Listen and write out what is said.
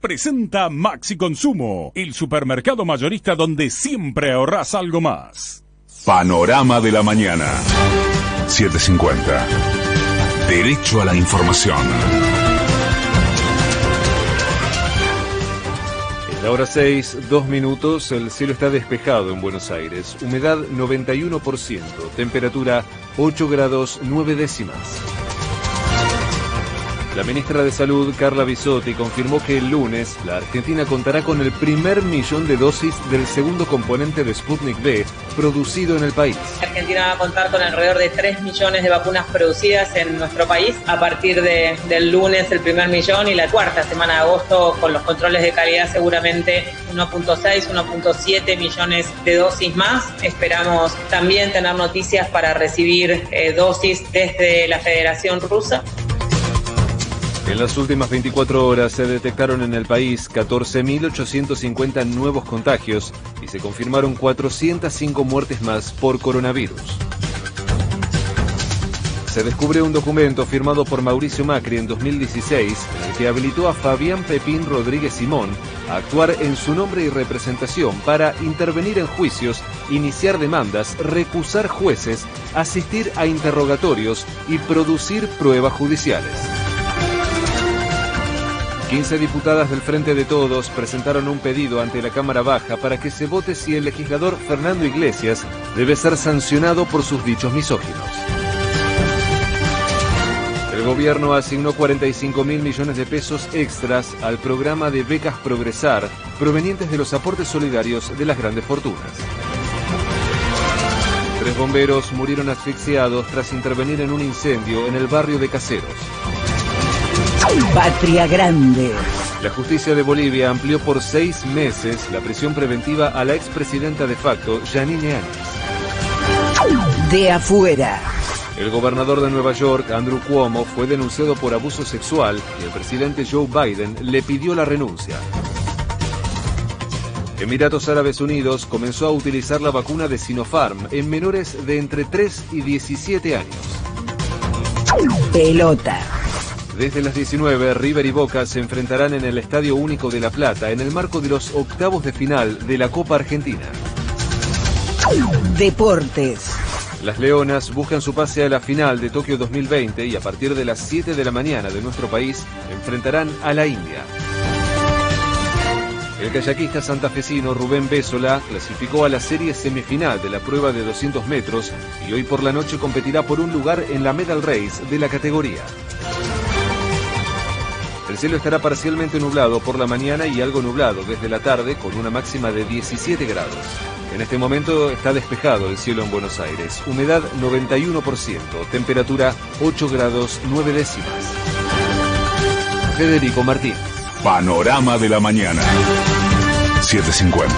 Presenta Maxi Consumo, el supermercado mayorista donde siempre ahorras algo más. Panorama de la mañana. 750. Derecho a la información. Es la hora 6, dos minutos, el cielo está despejado en Buenos Aires, humedad 91%, temperatura 8 grados 9 décimas. La ministra de Salud, Carla Bisotti, confirmó que el lunes la Argentina contará con el primer millón de dosis del segundo componente de Sputnik V producido en el país. Argentina va a contar con alrededor de 3 millones de vacunas producidas en nuestro país a partir de, del lunes el primer millón y la cuarta semana de agosto con los controles de calidad seguramente 1.6, 1.7 millones de dosis más. Esperamos también tener noticias para recibir eh, dosis desde la Federación Rusa. En las últimas 24 horas se detectaron en el país 14.850 nuevos contagios y se confirmaron 405 muertes más por coronavirus. Se descubre un documento firmado por Mauricio Macri en 2016 en el que habilitó a Fabián Pepín Rodríguez Simón a actuar en su nombre y representación para intervenir en juicios, iniciar demandas, recusar jueces, asistir a interrogatorios y producir pruebas judiciales. 15 diputadas del Frente de Todos presentaron un pedido ante la Cámara Baja para que se vote si el legislador Fernando Iglesias debe ser sancionado por sus dichos misóginos. El gobierno asignó 45 mil millones de pesos extras al programa de becas Progresar provenientes de los aportes solidarios de las grandes fortunas. Tres bomberos murieron asfixiados tras intervenir en un incendio en el barrio de Caseros. Patria Grande. La justicia de Bolivia amplió por seis meses la prisión preventiva a la expresidenta de facto, Janine Áñez. De afuera. El gobernador de Nueva York, Andrew Cuomo, fue denunciado por abuso sexual y el presidente Joe Biden le pidió la renuncia. Emiratos Árabes Unidos comenzó a utilizar la vacuna de Sinopharm en menores de entre 3 y 17 años. Pelota. Desde las 19, River y Boca se enfrentarán en el Estadio Único de La Plata en el marco de los octavos de final de la Copa Argentina. Deportes. Las Leonas buscan su pase a la final de Tokio 2020 y a partir de las 7 de la mañana de nuestro país enfrentarán a la India. El kayakista santafesino Rubén Bésola clasificó a la serie semifinal de la prueba de 200 metros y hoy por la noche competirá por un lugar en la Medal Race de la categoría. El cielo estará parcialmente nublado por la mañana y algo nublado desde la tarde con una máxima de 17 grados. En este momento está despejado el cielo en Buenos Aires. Humedad 91%, temperatura 8 grados 9 décimas. Federico Martín. Panorama de la mañana. 750.